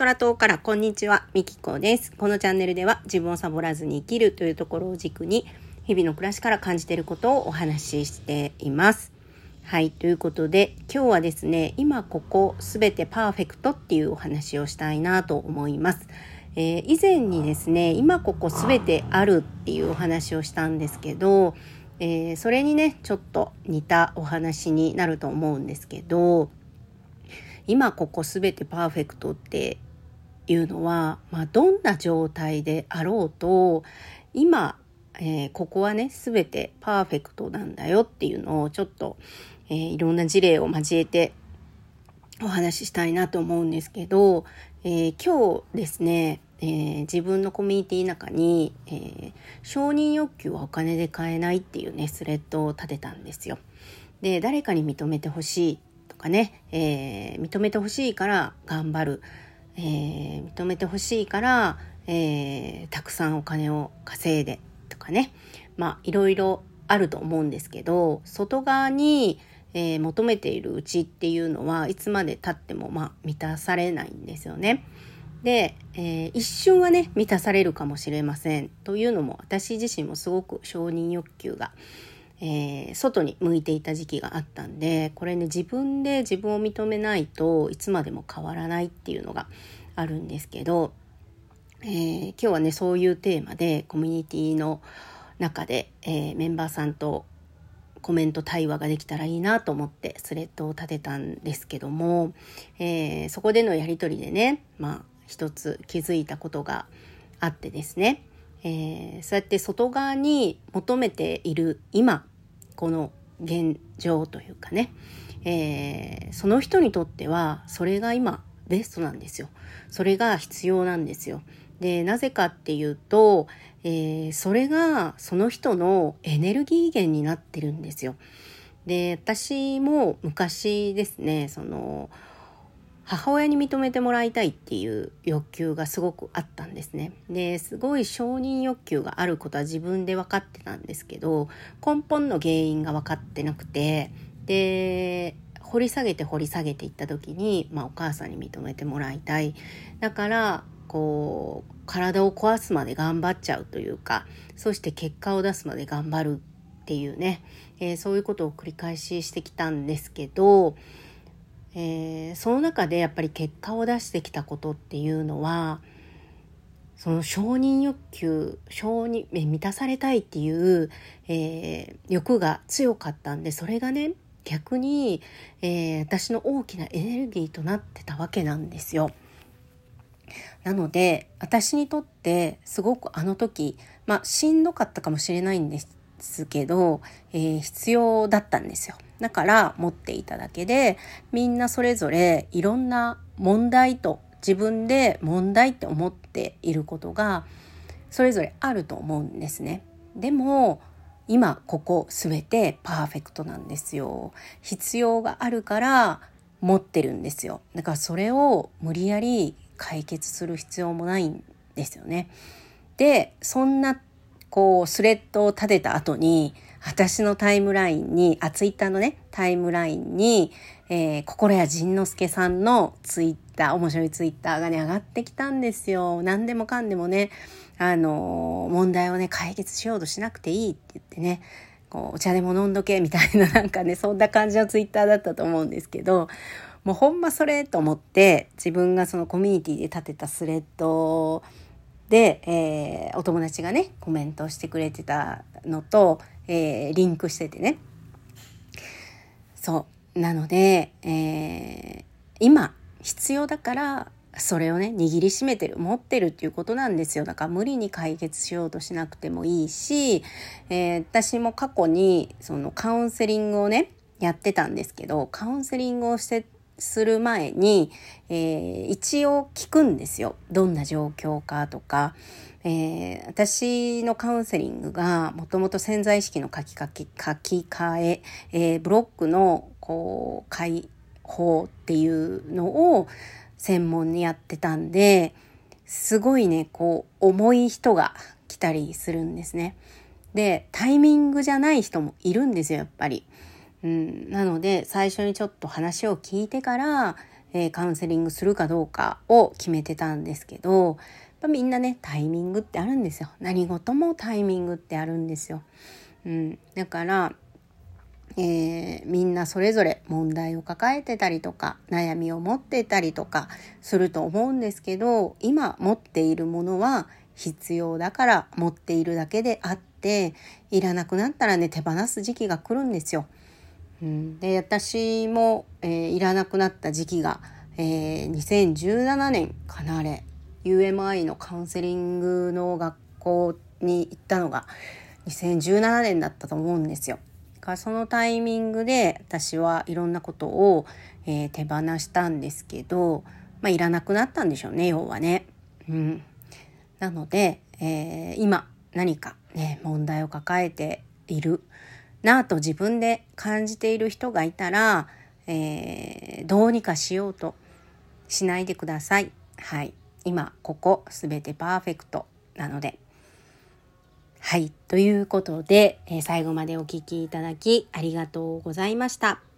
トラ島からこんにちは、みきこです。このチャンネルでは自分をサボらずに生きるというところを軸に日々の暮らしから感じていることをお話ししています。はい、ということで今日はですね、今ここすべてパーフェクトっていうお話をしたいなと思います。えー、以前にですね、今ここすべてあるっていうお話をしたんですけど、えー、それにね、ちょっと似たお話になると思うんですけど、今ここすべてパーフェクトっていうのは、まあ、どんな状態であろうと今、えー、ここはね全てパーフェクトなんだよっていうのをちょっと、えー、いろんな事例を交えてお話ししたいなと思うんですけど、えー、今日ですね、えー、自分のコミュニティの中に、えー、承認欲求はお金で買えないっていうねスレッドを立てたんですよ。で誰かに認めてほしいとかね、え認めてほしいから頑張る。えー、認めてほしいから、えー、たくさんお金を稼いでとかねまあいろいろあると思うんですけど外側に、えー、求めているうちっていうのはいつまでたっても、まあ、満たされないんですよね。で、えー、一瞬はね満たされるかもしれません。というのも私自身もすごく承認欲求が、えー、外に向いていた時期があったんでこれね自分で自分を認めないといつまでも変わらないっていうのがあるんですけど、えー、今日はねそういうテーマでコミュニティの中で、えー、メンバーさんとコメント対話ができたらいいなと思ってスレッドを立てたんですけども、え、そこでのやり取りでねまあ一つ気づいたことがあってですね、えー、そうやって外側に求めている今この現状というかね、えー、その人にとってはそれが今ベストなんですよ。それが必要なんですよ。で、なぜかっていうと、えー、それがその人のエネルギー源になってるんですよ。で、私も昔ですね、その、母親に認めてもらいたいっていう欲求がすごくあったんですね。ですごい承認欲求があることは自分で分かってたんですけど根本の原因が分かってなくてで掘り下げて掘り下げていった時に、まあ、お母さんに認めてもらいたいだからこう体を壊すまで頑張っちゃうというかそして結果を出すまで頑張るっていうね、えー、そういうことを繰り返ししてきたんですけどえー、その中でやっぱり結果を出してきたことっていうのはその承認欲求承認満たされたいっていう、えー、欲が強かったんでそれがね逆に、えー、私の大きなエネルギーとなってたわけなんですよ。なので私にとってすごくあの時まあしんどかったかもしれないんですけど、えー、必要だったんですよ。だから持っていただけでみんなそれぞれいろんな問題と自分で問題って思っていることがそれぞれあると思うんですね。でも今ここ全てパーフェクトなんですよ。必要があるから持ってるんですよ。だからそれを無理やり解決する必要もないんですよね。でそんなこうスレッドを立てた後に私のタイムラインに、あ、ツイッターのね、タイムラインに、えー、心谷仁之助さんのツイッター、面白いツイッターがね、上がってきたんですよ。何でもかんでもね、あのー、問題をね、解決しようとしなくていいって言ってね、こう、お茶でも飲んどけみたいな なんかね、そんな感じのツイッターだったと思うんですけど、もうほんまそれと思って、自分がそのコミュニティで立てたスレッドで、えー、お友達がね、コメントしてくれてたのと、えー、リンクしててね。そう。なので、えー、今必要だからそれをね握りしめてる持ってるっていうことなんですよだから無理に解決しようとしなくてもいいし、えー、私も過去にそのカウンセリングをねやってたんですけどカウンセリングをしてする前に、えー、一応聞くんですよどんな状況かとか、えー、私のカウンセリングがもともと潜在意識の書き書き書き換ええー、ブロックのこう解放っていうのを専門にやってたんですごいねこう重い人が来たりするんですね。でタイミングじゃない人もいるんですよやっぱり。うん、なので最初にちょっと話を聞いてから、えー、カウンセリングするかどうかを決めてたんですけどぱみんなねタイミングってあるんですよ。何事もタイミングってあるんですよ、うん、だからえー、みんなそれぞれ問題を抱えてたりとか悩みを持ってたりとかすると思うんですけど今持っているものは必要だから持っているだけであっていらなくなったらね手放す時期が来るんですよ。うん、で私も、えー、いらなくなった時期が、えー、2017年かなあれ UMI のカウンセリングの学校に行ったのが2017年だったと思うんですよ。かそのタイミングで私はいろんなことを、えー、手放したんですけど、まあ、いらなくなったんでしょうね要はね。うん、なので、えー、今何かね問題を抱えているなぁと自分で感じている人がいたら、えー、どうにかしようとしないでください。はい。今ここ全てパーフェクトなので。はい。ということで、えー、最後までお聴きいただきありがとうございました。